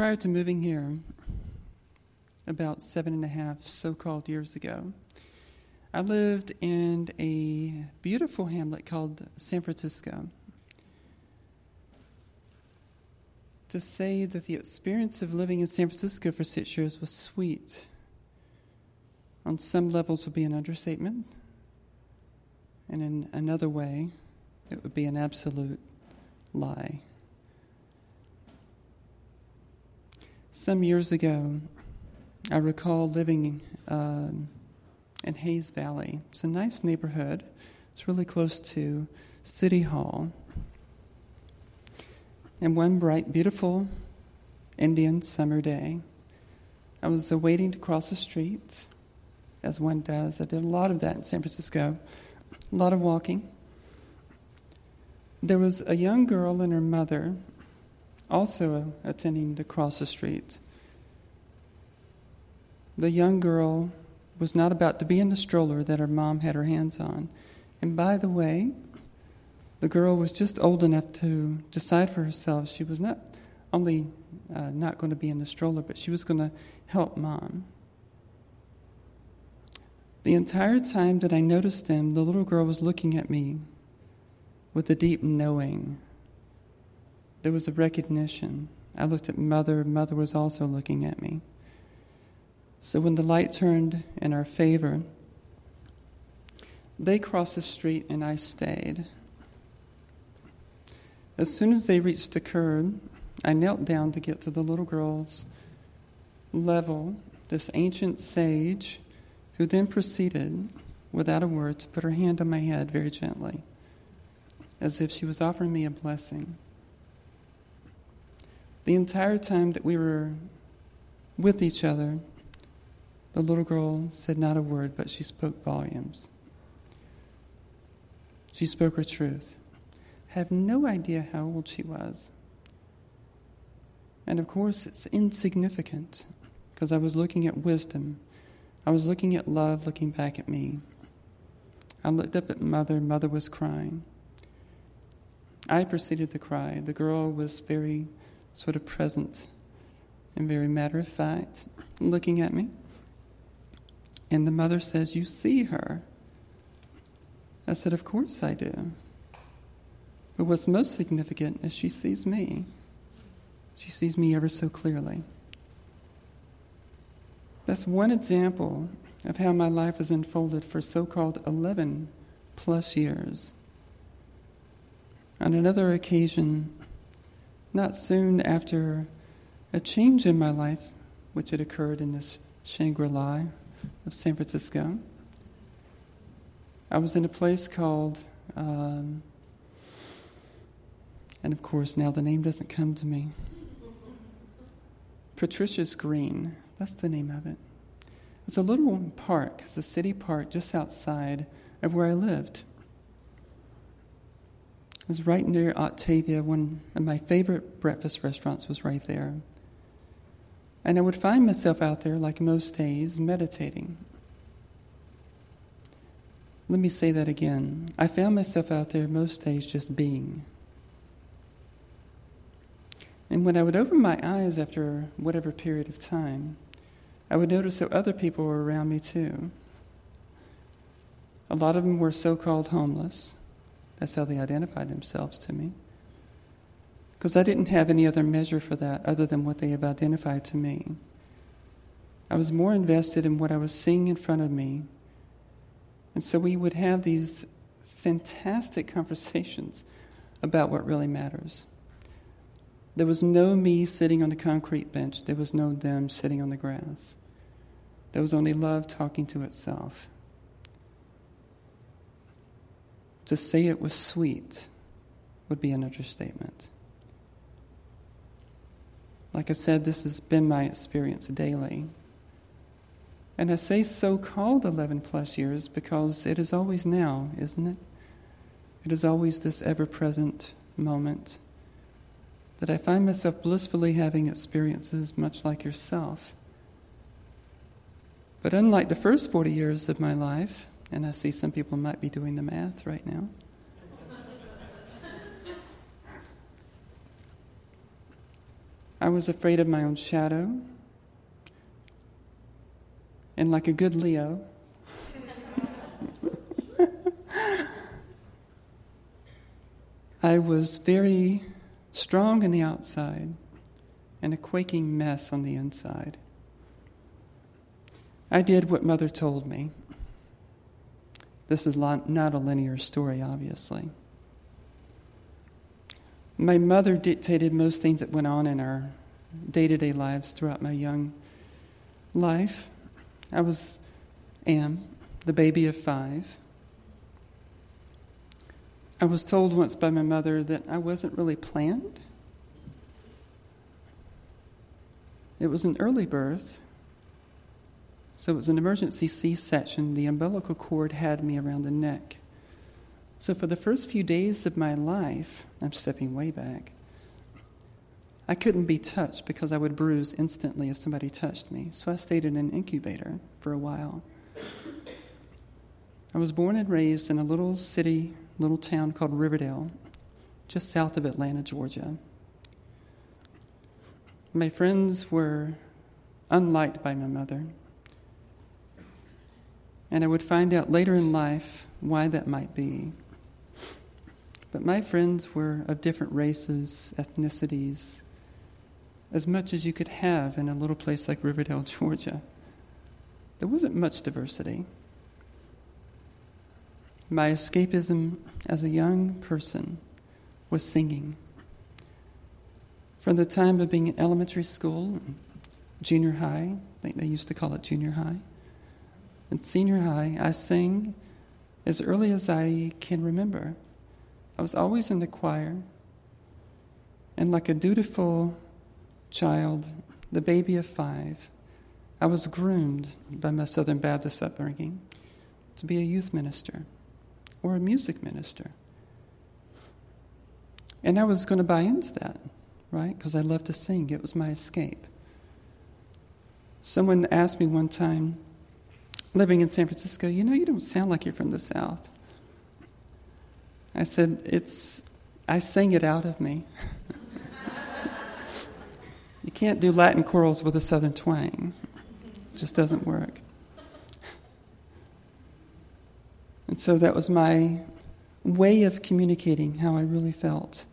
prior to moving here, about seven and a half so called years ago, I lived in a beautiful hamlet called San Francisco. To say that the experience of living in San Francisco for six years was sweet on some levels would be an understatement, and in another way, it would be an absolute lie. Some years ago, I recall living um, in Hayes Valley. It's a nice neighborhood. It's really close to City Hall. And one bright, beautiful Indian summer day, I was waiting to cross the street, as one does. I did a lot of that in San Francisco, a lot of walking. There was a young girl and her mother also attending to cross the street. The young girl was not about to be in the stroller that her mom had her hands on. And by the way, the girl was just old enough to decide for herself she was not only uh, not going to be in the stroller, but she was going to help mom. The entire time that I noticed them, the little girl was looking at me with a deep knowing there was a recognition. I looked at mother, mother was also looking at me. So when the light turned in our favor, they crossed the street and I stayed. As soon as they reached the curb, I knelt down to get to the little girl's level, this ancient sage, who then proceeded, without a word, to put her hand on my head very gently, as if she was offering me a blessing. The entire time that we were with each other, the little girl said not a word, but she spoke volumes. She spoke her truth. I Have no idea how old she was. And of course, it's insignificant because I was looking at wisdom. I was looking at love looking back at me. I looked up at mother. Mother was crying. I proceeded to cry. The girl was very sort of present and very matter of fact, looking at me. And the mother says, You see her. I said, Of course I do. But what's most significant is she sees me. She sees me ever so clearly. That's one example of how my life has unfolded for so called 11 plus years. On another occasion, not soon after a change in my life, which had occurred in this Shangri La of San Francisco, I was in a place called, um, and of course now the name doesn't come to me. Patricia's Green, that's the name of it. It's a little park, it's a city park just outside of where I lived was right near Octavia. One of my favorite breakfast restaurants was right there. And I would find myself out there, like most days, meditating. Let me say that again. I found myself out there most days just being. And when I would open my eyes after whatever period of time, I would notice that other people were around me too. A lot of them were so called homeless. That's how they identified themselves to me. Because I didn't have any other measure for that other than what they have identified to me. I was more invested in what I was seeing in front of me. And so we would have these fantastic conversations about what really matters. There was no me sitting on the concrete bench, there was no them sitting on the grass. There was only love talking to itself. To say it was sweet would be an understatement. Like I said, this has been my experience daily. And I say so called 11 plus years because it is always now, isn't it? It is always this ever present moment that I find myself blissfully having experiences much like yourself. But unlike the first 40 years of my life, and I see some people might be doing the math right now. I was afraid of my own shadow. And like a good Leo, I was very strong on the outside and a quaking mess on the inside. I did what Mother told me. This is not a linear story, obviously. My mother dictated most things that went on in our day to day lives throughout my young life. I was, am, the baby of five. I was told once by my mother that I wasn't really planned. It was an early birth, so it was an emergency C section. The umbilical cord had me around the neck. So for the first few days of my life, I'm stepping way back, I couldn't be touched because I would bruise instantly if somebody touched me. So I stayed in an incubator for a while. I was born and raised in a little city, little town called Riverdale, just south of Atlanta, Georgia. My friends were unliked by my mother. And I would find out later in life why that might be. But my friends were of different races, ethnicities, as much as you could have in a little place like Riverdale, Georgia. There wasn't much diversity. My escapism as a young person was singing. From the time of being in elementary school, junior high, I think they used to call it junior high, in senior high, I sang as early as I can remember. I was always in the choir. And like a dutiful child, the baby of five, I was groomed by my Southern Baptist upbringing to be a youth minister or a music minister. And I was going to buy into that, right? Because I loved to sing, it was my escape. Someone asked me one time, living in San Francisco, you know, you don't sound like you're from the South. I said, it's, I sing it out of me. you can't do Latin chorals with a Southern twang, it just doesn't work. And so that was my way of communicating how I really felt,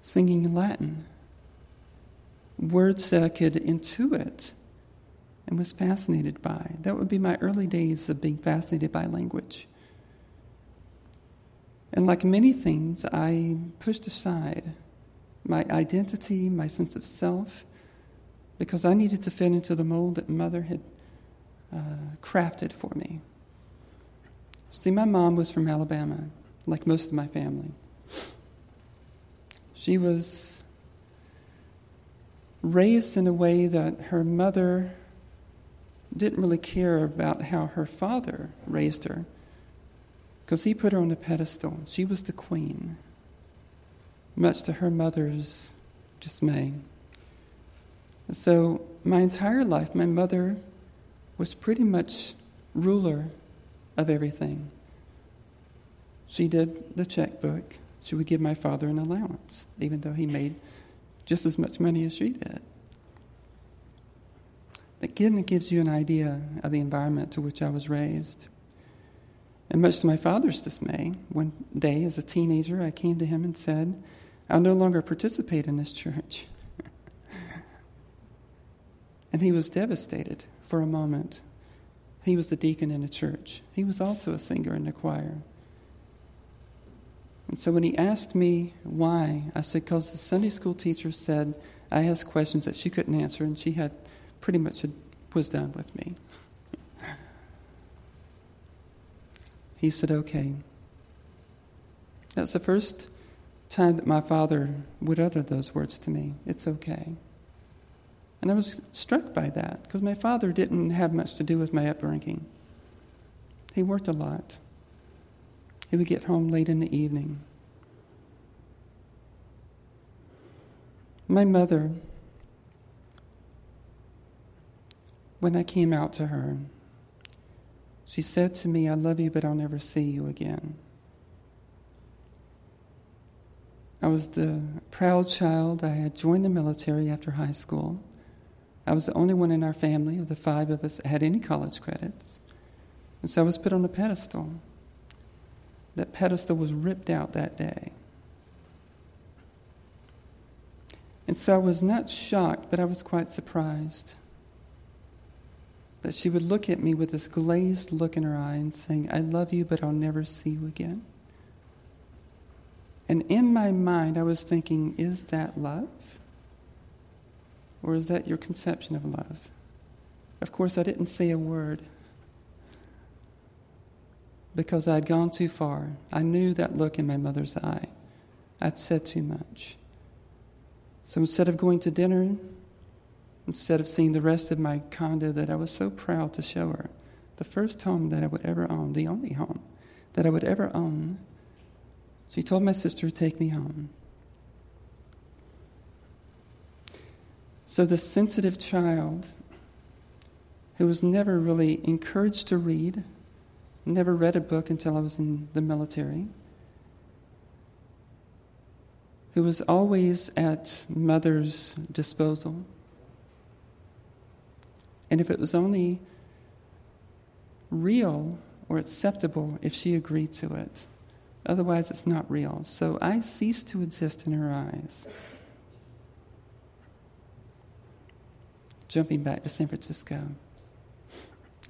singing Latin. Words that I could intuit and was fascinated by. That would be my early days of being fascinated by language. And like many things, I pushed aside my identity, my sense of self, because I needed to fit into the mold that mother had uh, crafted for me. See, my mom was from Alabama, like most of my family. She was raised in a way that her mother didn't really care about how her father raised her because he put her on a pedestal. She was the queen, much to her mother's dismay. So, my entire life, my mother was pretty much ruler of everything. She did the checkbook. She would give my father an allowance, even though he made just as much money as she did. Again, it gives you an idea of the environment to which I was raised. And much to my father's dismay, one day as a teenager, I came to him and said, I'll no longer participate in this church. and he was devastated for a moment. He was the deacon in the church, he was also a singer in the choir. And so when he asked me why, I said, because the Sunday school teacher said I asked questions that she couldn't answer, and she had pretty much was done with me. He said, Okay. That's the first time that my father would utter those words to me. It's okay. And I was struck by that because my father didn't have much to do with my upbringing. He worked a lot. He would get home late in the evening. My mother when I came out to her, she said to me, I love you, but I'll never see you again. I was the proud child. I had joined the military after high school. I was the only one in our family of the five of us that had any college credits. And so I was put on a pedestal. That pedestal was ripped out that day. And so I was not shocked, but I was quite surprised that she would look at me with this glazed look in her eye and saying, I love you, but I'll never see you again. And in my mind, I was thinking, is that love? Or is that your conception of love? Of course, I didn't say a word because I had gone too far. I knew that look in my mother's eye. I'd said too much. So instead of going to dinner, instead of seeing the rest of my condo that I was so proud to show her, the first home that I would ever own, the only home that I would ever own, she told my sister to take me home. So the sensitive child who was never really encouraged to read, never read a book until I was in the military, who was always at mother's disposal. And if it was only real or acceptable if she agreed to it. Otherwise, it's not real. So I ceased to exist in her eyes. Jumping back to San Francisco.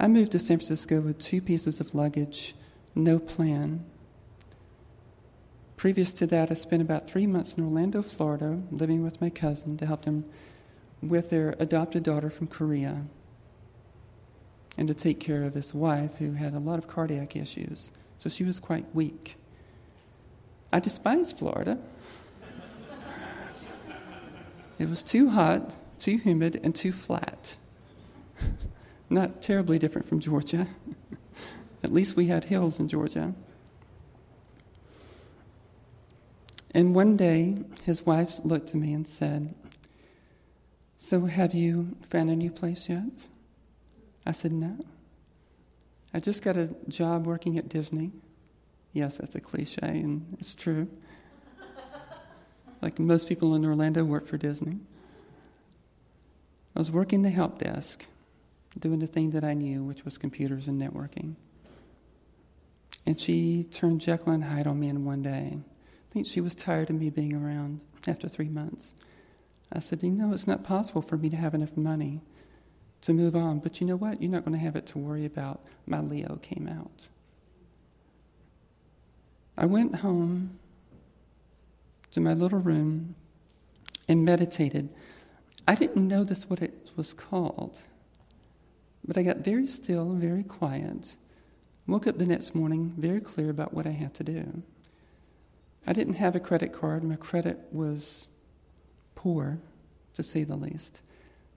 I moved to San Francisco with two pieces of luggage, no plan. Previous to that, I spent about three months in Orlando, Florida, living with my cousin to help them with their adopted daughter from Korea and to take care of his wife who had a lot of cardiac issues. So she was quite weak. I despised Florida. it was too hot, too humid, and too flat. Not terribly different from Georgia. At least we had hills in Georgia. And one day, his wife looked at me and said, So, have you found a new place yet? I said, No. I just got a job working at Disney. Yes, that's a cliche, and it's true. like most people in Orlando work for Disney. I was working the help desk, doing the thing that I knew, which was computers and networking. And she turned Jekyll and Hyde on me in one day. I think she was tired of me being around after three months. I said, You know, it's not possible for me to have enough money to move on. But you know what? You're not going to have it to worry about. My Leo came out. I went home to my little room and meditated. I didn't know this what it was called, but I got very still, very quiet. Woke up the next morning very clear about what I had to do. I didn't have a credit card. My credit was poor, to say the least.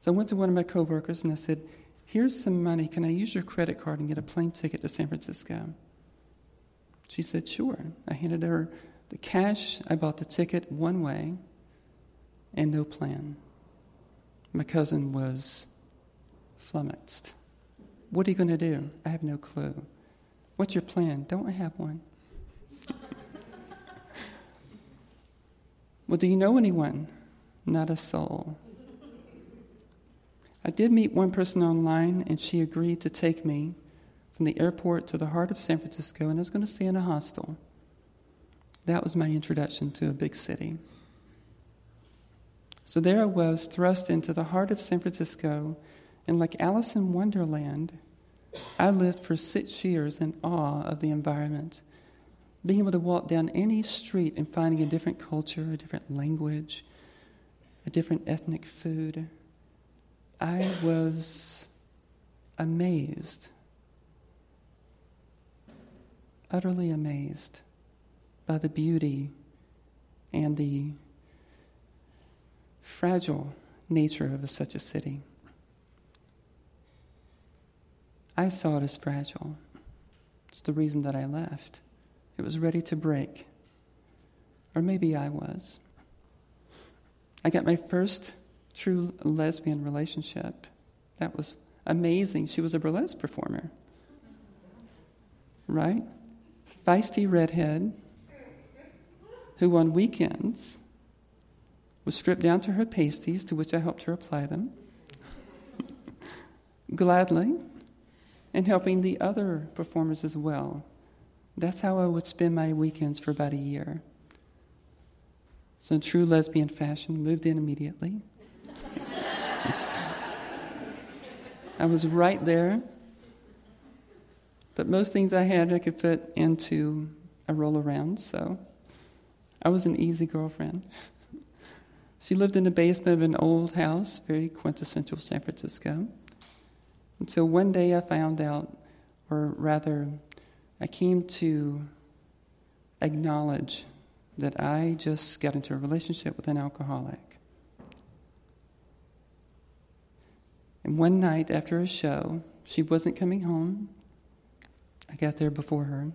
So I went to one of my coworkers and I said, Here's some money. Can I use your credit card and get a plane ticket to San Francisco? She said, Sure. I handed her the cash. I bought the ticket one way and no plan. My cousin was flummoxed. What are you going to do? I have no clue. What's your plan? Don't I have one? Well, do you know anyone? Not a soul. I did meet one person online, and she agreed to take me from the airport to the heart of San Francisco, and I was going to stay in a hostel. That was my introduction to a big city. So there I was, thrust into the heart of San Francisco, and like Alice in Wonderland, I lived for six years in awe of the environment being able to walk down any street and finding a different culture, a different language, a different ethnic food, I was amazed, utterly amazed by the beauty and the fragile nature of such a city. I saw it as fragile. It's the reason that I left. It was ready to break. Or maybe I was. I got my first true lesbian relationship. That was amazing. She was a burlesque performer. Right? Feisty redhead who on weekends was stripped down to her pasties, to which I helped her apply them, gladly, and helping the other performers as well. That's how I would spend my weekends for about a year. So, in true lesbian fashion, moved in immediately. I was right there. But most things I had, I could fit into a roll around, so I was an easy girlfriend. She lived in the basement of an old house, very quintessential San Francisco. Until one day I found out, or rather, I came to acknowledge that I just got into a relationship with an alcoholic. And one night after a show, she wasn't coming home. I got there before her,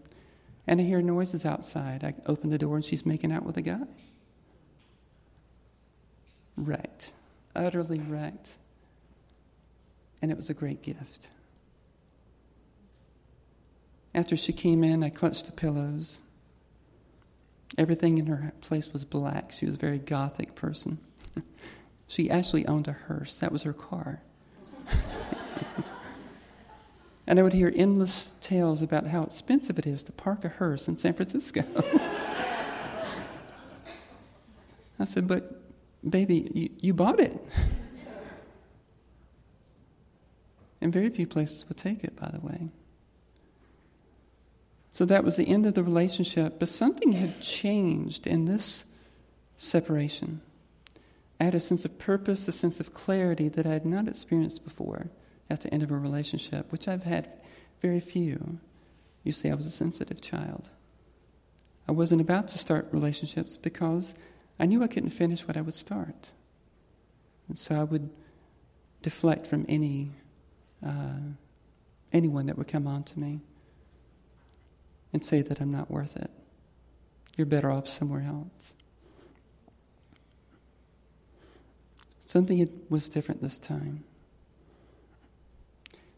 and I hear noises outside. I open the door, and she's making out with a guy. Wrecked, utterly wrecked. And it was a great gift. After she came in, I clutched the pillows. Everything in her place was black. She was a very gothic person. she actually owned a hearse, that was her car. And I would hear endless tales about how expensive it is to park a hearse in San Francisco. I said, But baby, you, you bought it. and very few places would take it, by the way. So that was the end of the relationship, but something had changed in this separation. I had a sense of purpose, a sense of clarity that I had not experienced before at the end of a relationship, which I've had very few. You see, I was a sensitive child. I wasn't about to start relationships because I knew I couldn't finish what I would start. And so I would deflect from any uh, anyone that would come on to me and say that I'm not worth it. You're better off somewhere else. Something was different this time.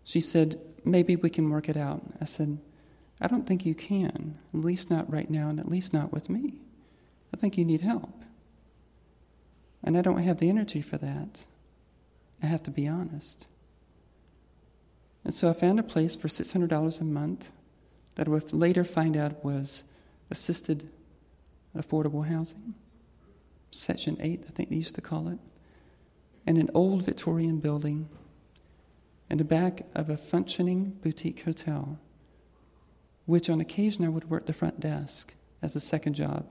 She said, Maybe we can work it out. I said, I don't think you can, at least not right now, and at least not with me. I think you need help. And I don't have the energy for that. I have to be honest. And so I found a place for $600 a month that I would later find out was assisted affordable housing, Section 8, I think they used to call it and an old Victorian building in the back of a functioning boutique hotel, which on occasion I would work the front desk as a second job.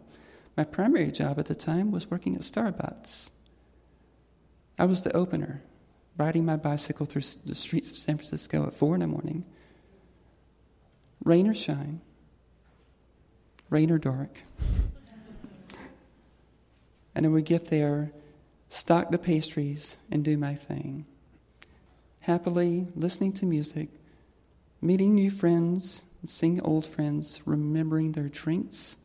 My primary job at the time was working at Starbucks. I was the opener, riding my bicycle through the streets of San Francisco at four in the morning, rain or shine, rain or dark. and I would get there stock the pastries, and do my thing. Happily listening to music, meeting new friends, seeing old friends, remembering their drinks,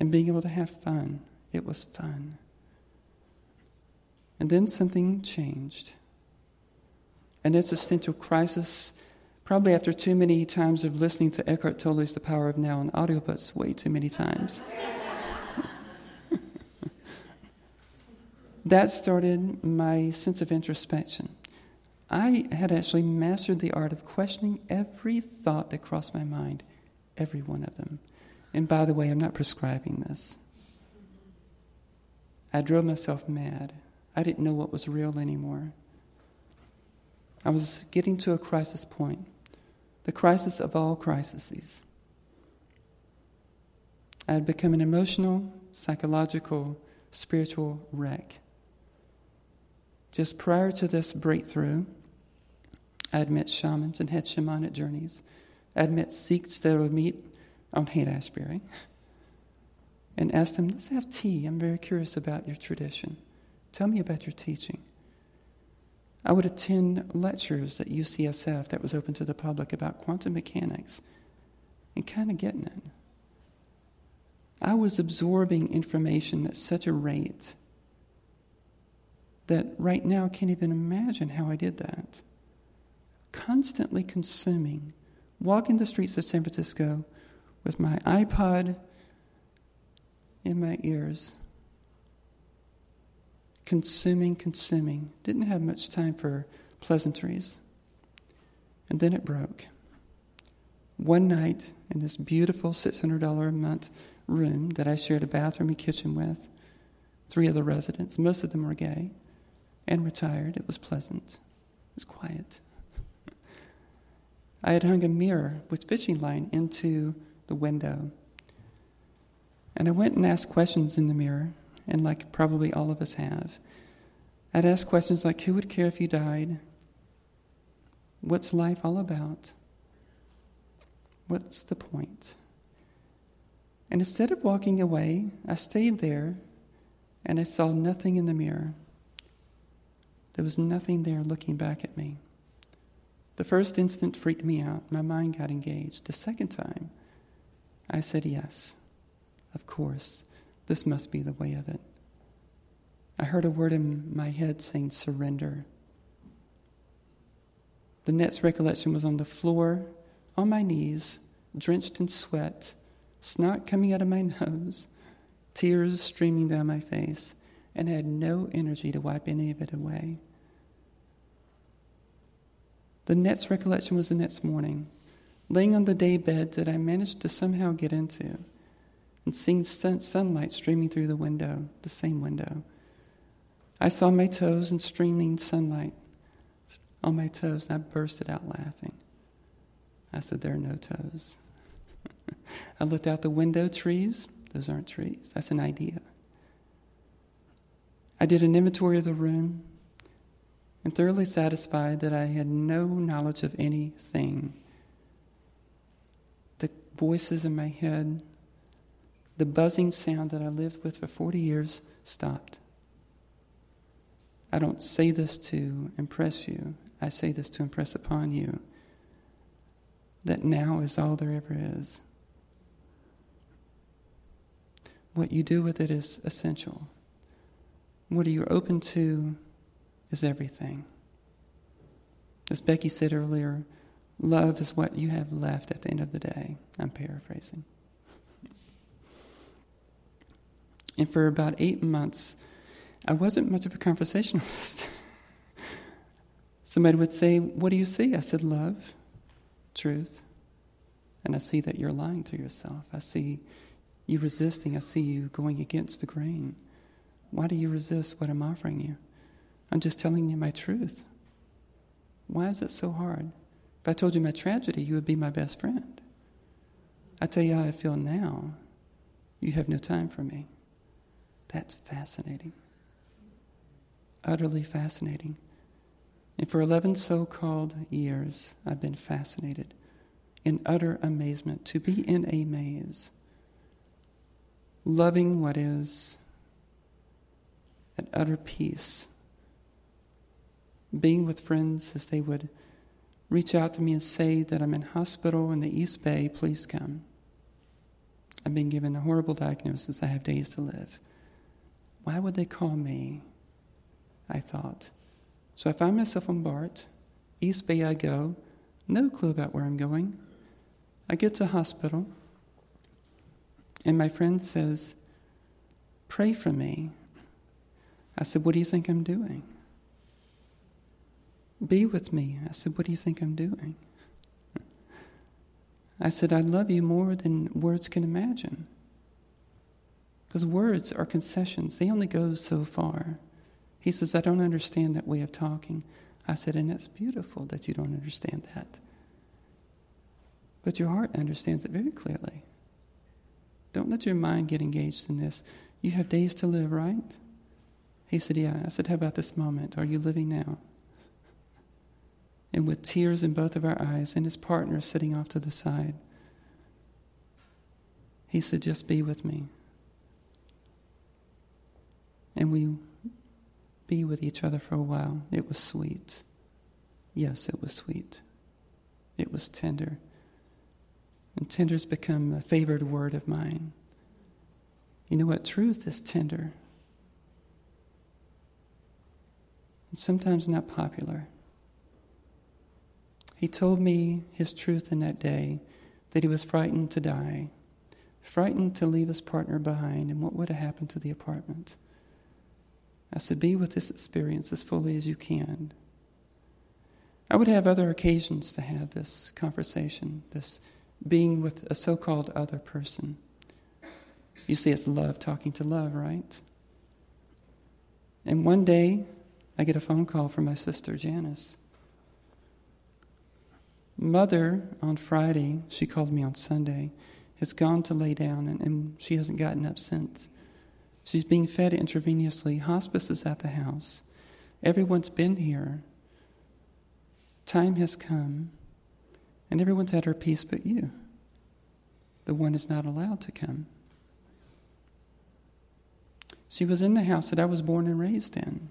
and being able to have fun. It was fun. And then something changed. An existential crisis, probably after too many times of listening to Eckhart Tolle's The Power of Now on audiobooks, way too many times. that started my sense of introspection. I had actually mastered the art of questioning every thought that crossed my mind, every one of them. And by the way, I'm not prescribing this. I drove myself mad. I didn't know what was real anymore. I was getting to a crisis point, the crisis of all crises. I had become an emotional, psychological, spiritual wreck. Just prior to this breakthrough, I had met shamans and had shamanic journeys. I had met Sikhs that would meet on Haight Ashbury and asked them, Let's have tea. I'm very curious about your tradition. Tell me about your teaching. I would attend lectures at UCSF that was open to the public about quantum mechanics and kind of getting it. I was absorbing information at such a rate that right now I can't even imagine how I did that. Constantly consuming, walking the streets of San Francisco with my iPod in my ears. Consuming, consuming. Didn't have much time for pleasantries. And then it broke. One night in this beautiful $600 a month room that I shared a bathroom and kitchen with, three of the residents, most of them were gay and retired. It was pleasant, it was quiet. I had hung a mirror with fishing line into the window. And I went and asked questions in the mirror, and like probably all of us have. I'd ask questions like Who would care if you died? What's life all about? What's the point? And instead of walking away, I stayed there and I saw nothing in the mirror. There was nothing there looking back at me. The first instant freaked me out. My mind got engaged. The second time, I said, Yes, of course, this must be the way of it. I heard a word in my head saying, Surrender. The next recollection was on the floor, on my knees, drenched in sweat, snot coming out of my nose, tears streaming down my face, and had no energy to wipe any of it away. The next recollection was the next morning, laying on the day bed that I managed to somehow get into, and seeing sun- sunlight streaming through the window, the same window. I saw my toes and streaming sunlight on my toes, and I bursted out laughing. I said, There are no toes. I looked out the window, trees. Those aren't trees. That's an idea. I did an inventory of the room, and thoroughly satisfied that I had no knowledge of anything. The voices in my head, the buzzing sound that I lived with for 40 years stopped. I don't say this to impress you, I say this to impress upon you that now is all there ever is. What you do with it is essential. What are you're open to is everything. As Becky said earlier, love is what you have left at the end of the day. I'm paraphrasing. And for about eight months, I wasn't much of a conversationalist. Somebody would say, What do you see? I said, Love, truth. And I see that you're lying to yourself. I see you resisting. I see you going against the grain. Why do you resist what I'm offering you? I'm just telling you my truth. Why is it so hard? If I told you my tragedy, you would be my best friend. I tell you how I feel now, you have no time for me. That's fascinating. Utterly fascinating. And for 11 so called years, I've been fascinated in utter amazement to be in a maze, loving what is, at utter peace being with friends as they would reach out to me and say that I'm in hospital in the East Bay, please come. I've been given a horrible diagnosis, I have days to live. Why would they call me? I thought. So I find myself on BART, East Bay I go, no clue about where I'm going. I get to hospital, and my friend says, Pray for me. I said, What do you think I'm doing? Be with me. I said, What do you think I'm doing? I said, I love you more than words can imagine. Because words are concessions, they only go so far. He says, I don't understand that way of talking. I said, And that's beautiful that you don't understand that. But your heart understands it very clearly. Don't let your mind get engaged in this. You have days to live, right? He said, Yeah. I said, How about this moment? Are you living now? and with tears in both of our eyes, and his partner sitting off to the side. He said, Just be with me. And we be with each other for a while. It was sweet. Yes, it was sweet. It was tender. And tender's become a favored word of mine. You know what? Truth is tender. And sometimes not popular. He told me his truth in that day that he was frightened to die, frightened to leave his partner behind, and what would have happened to the apartment. I said, Be with this experience as fully as you can. I would have other occasions to have this conversation, this being with a so called other person. You see, it's love talking to love, right? And one day, I get a phone call from my sister, Janice. Mother, on Friday, she called me on Sunday, has gone to lay down and, and she hasn't gotten up since. She's being fed intravenously. Hospice is at the house. Everyone's been here. Time has come, and everyone's at her peace but you. The one is not allowed to come. She was in the house that I was born and raised in,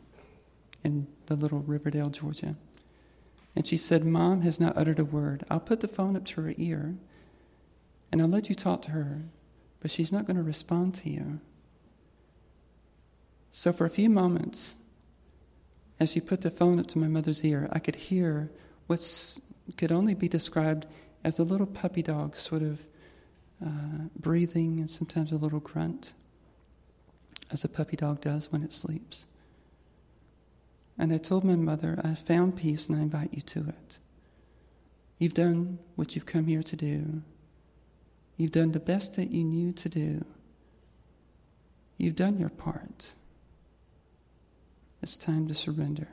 in the little Riverdale, Georgia. And she said, Mom has not uttered a word. I'll put the phone up to her ear and I'll let you talk to her, but she's not going to respond to you. So for a few moments, as she put the phone up to my mother's ear, I could hear what could only be described as a little puppy dog sort of uh, breathing and sometimes a little grunt, as a puppy dog does when it sleeps. And I told my mother, I found peace and I invite you to it. You've done what you've come here to do. You've done the best that you knew to do. You've done your part. It's time to surrender.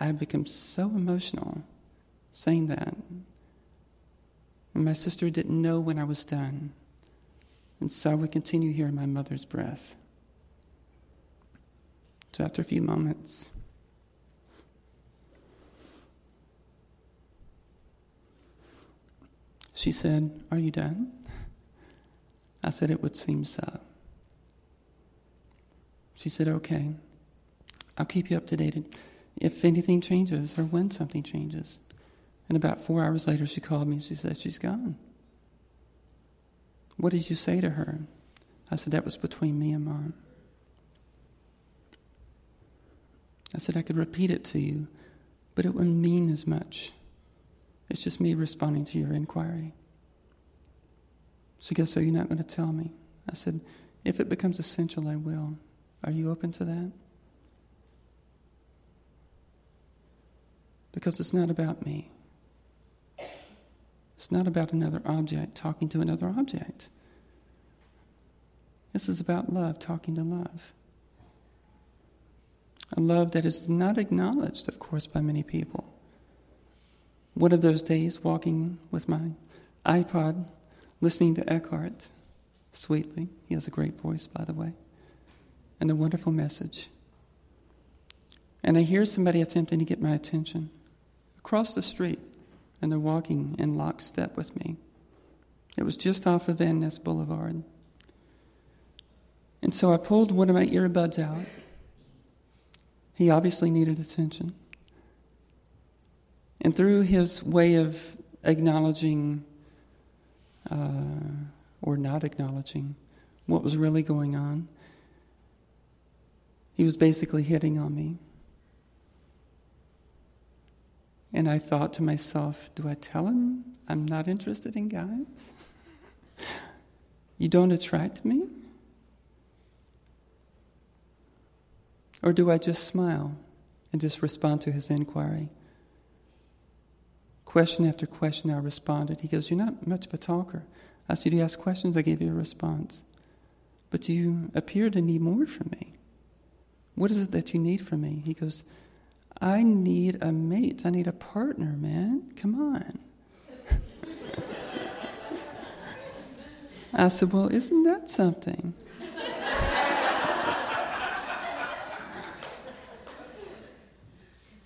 I had become so emotional saying that. And my sister didn't know when I was done. And so I would continue hearing my mother's breath. So after a few moments, she said, Are you done? I said, It would seem so. She said, Okay, I'll keep you up to date if anything changes or when something changes. And about four hours later, she called me and she said, She's gone. What did you say to her? I said, That was between me and mom. I said, I could repeat it to you, but it wouldn't mean as much. It's just me responding to your inquiry. She goes, So you're not going to tell me? I said, If it becomes essential, I will. Are you open to that? Because it's not about me. It's not about another object talking to another object. This is about love talking to love. A love that is not acknowledged, of course, by many people. One of those days, walking with my iPod, listening to Eckhart sweetly. He has a great voice, by the way and a wonderful message. And I hear somebody attempting to get my attention across the street, and they're walking in lockstep with me. It was just off of Van Ness Boulevard. And so I pulled one of my earbuds out. He obviously needed attention. And through his way of acknowledging uh, or not acknowledging what was really going on, he was basically hitting on me. And I thought to myself, do I tell him I'm not interested in guys? you don't attract me? Or do I just smile and just respond to his inquiry? Question after question, I responded. He goes, You're not much of a talker. I said, You ask questions, I give you a response. But you appear to need more from me. What is it that you need from me? He goes, I need a mate. I need a partner, man. Come on. I said, Well, isn't that something?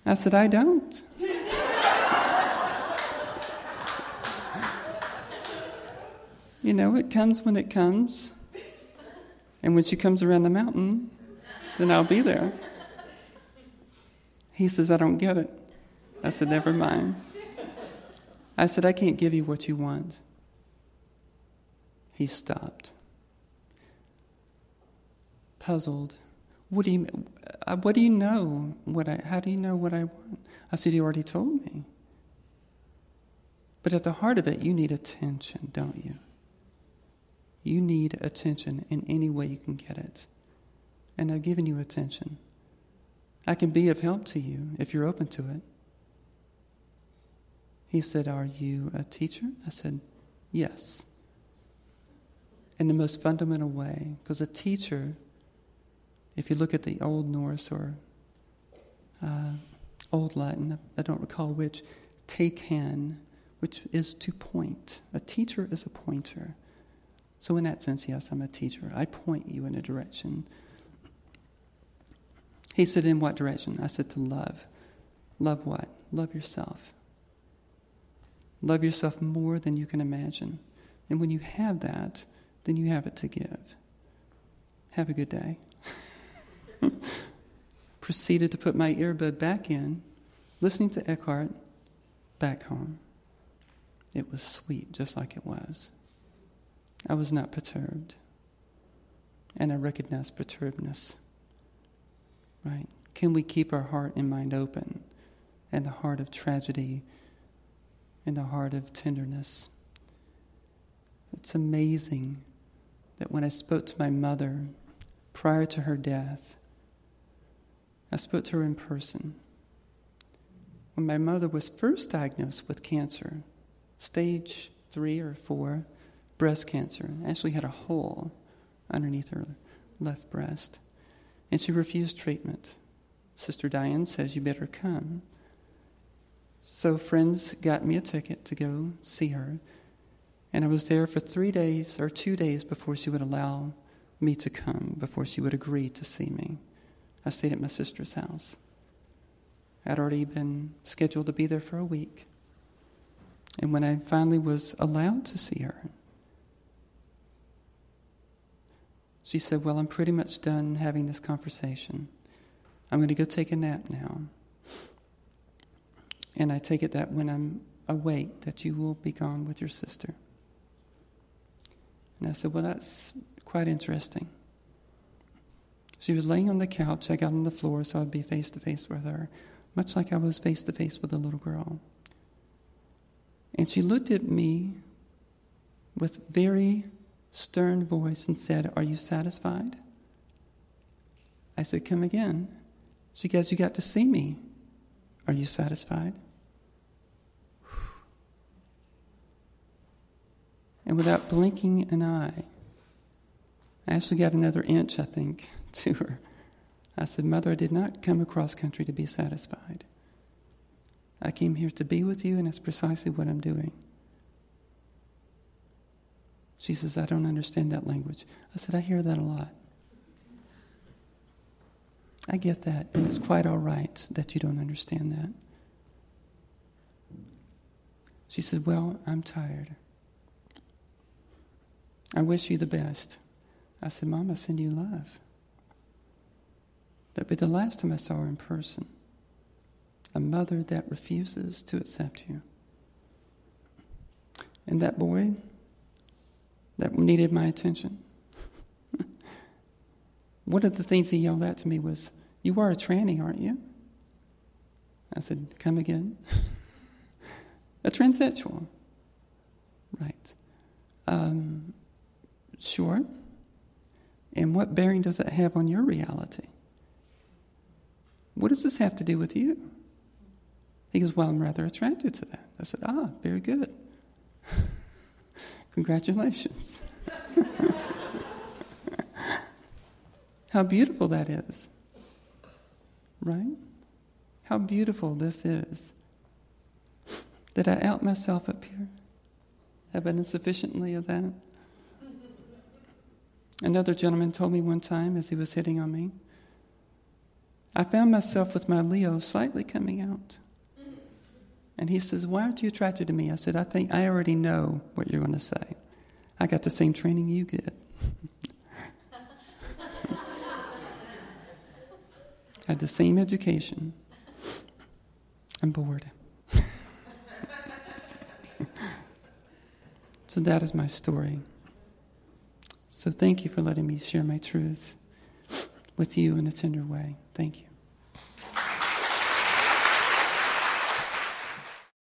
I said, I don't. you know, it comes when it comes. And when she comes around the mountain, then I'll be there. He says, I don't get it. I said, Never mind. I said, I can't give you what you want. He stopped, puzzled. What do you, uh, what do you know? What I, how do you know what I want? I said, You already told me. But at the heart of it, you need attention, don't you? You need attention in any way you can get it. And I've given you attention. I can be of help to you if you're open to it. He said, Are you a teacher? I said, Yes. In the most fundamental way. Because a teacher, if you look at the Old Norse or uh, Old Latin, I don't recall which, teiken, which is to point. A teacher is a pointer. So, in that sense, yes, I'm a teacher. I point you in a direction. He said, In what direction? I said, To love. Love what? Love yourself. Love yourself more than you can imagine. And when you have that, then you have it to give. Have a good day. Proceeded to put my earbud back in, listening to Eckhart back home. It was sweet, just like it was. I was not perturbed. And I recognized perturbedness. Right? Can we keep our heart and mind open and the heart of tragedy and the heart of tenderness? It's amazing that when I spoke to my mother prior to her death, I spoke to her in person. When my mother was first diagnosed with cancer, stage three or four, breast cancer, actually had a hole underneath her left breast, and she refused treatment. Sister Diane says, You better come. So, friends got me a ticket to go see her. And I was there for three days or two days before she would allow me to come, before she would agree to see me. I stayed at my sister's house. I'd already been scheduled to be there for a week. And when I finally was allowed to see her, she said, Well, I'm pretty much done having this conversation. I'm going to go take a nap now. And I take it that when I'm awake, that you will be gone with your sister. And I said, Well, that's quite interesting. She was laying on the couch. I got on the floor so I'd be face to face with her, much like I was face to face with a little girl. And she looked at me with very stern voice and said, Are you satisfied? I said, Come again. She goes, You got to see me. Are you satisfied? And without blinking an eye, I actually got another inch, I think, to her. I said, Mother, I did not come across country to be satisfied. I came here to be with you, and that's precisely what I'm doing. She says, I don't understand that language. I said, I hear that a lot. I get that, and it's quite all right that you don't understand that. She said, Well, I'm tired. I wish you the best. I said, Mom, I send you love. That'd be the last time I saw her in person. A mother that refuses to accept you. And that boy that needed my attention. One of the things he yelled out to me was, You are a tranny, aren't you? I said, Come again. a transsexual. Right. Um, Sure. And what bearing does that have on your reality? What does this have to do with you? He goes, Well, I'm rather attracted to that. I said, Ah, very good. Congratulations. How beautiful that is. Right? How beautiful this is. Did I out myself up here? Have I done sufficiently of that? Another gentleman told me one time as he was hitting on me, I found myself with my Leo slightly coming out. And he says, Why aren't you attracted to me? I said, I think I already know what you're going to say. I got the same training you get. had the same education. I'm bored. so that is my story. So thank you for letting me share my truth with you in a tender way. Thank you.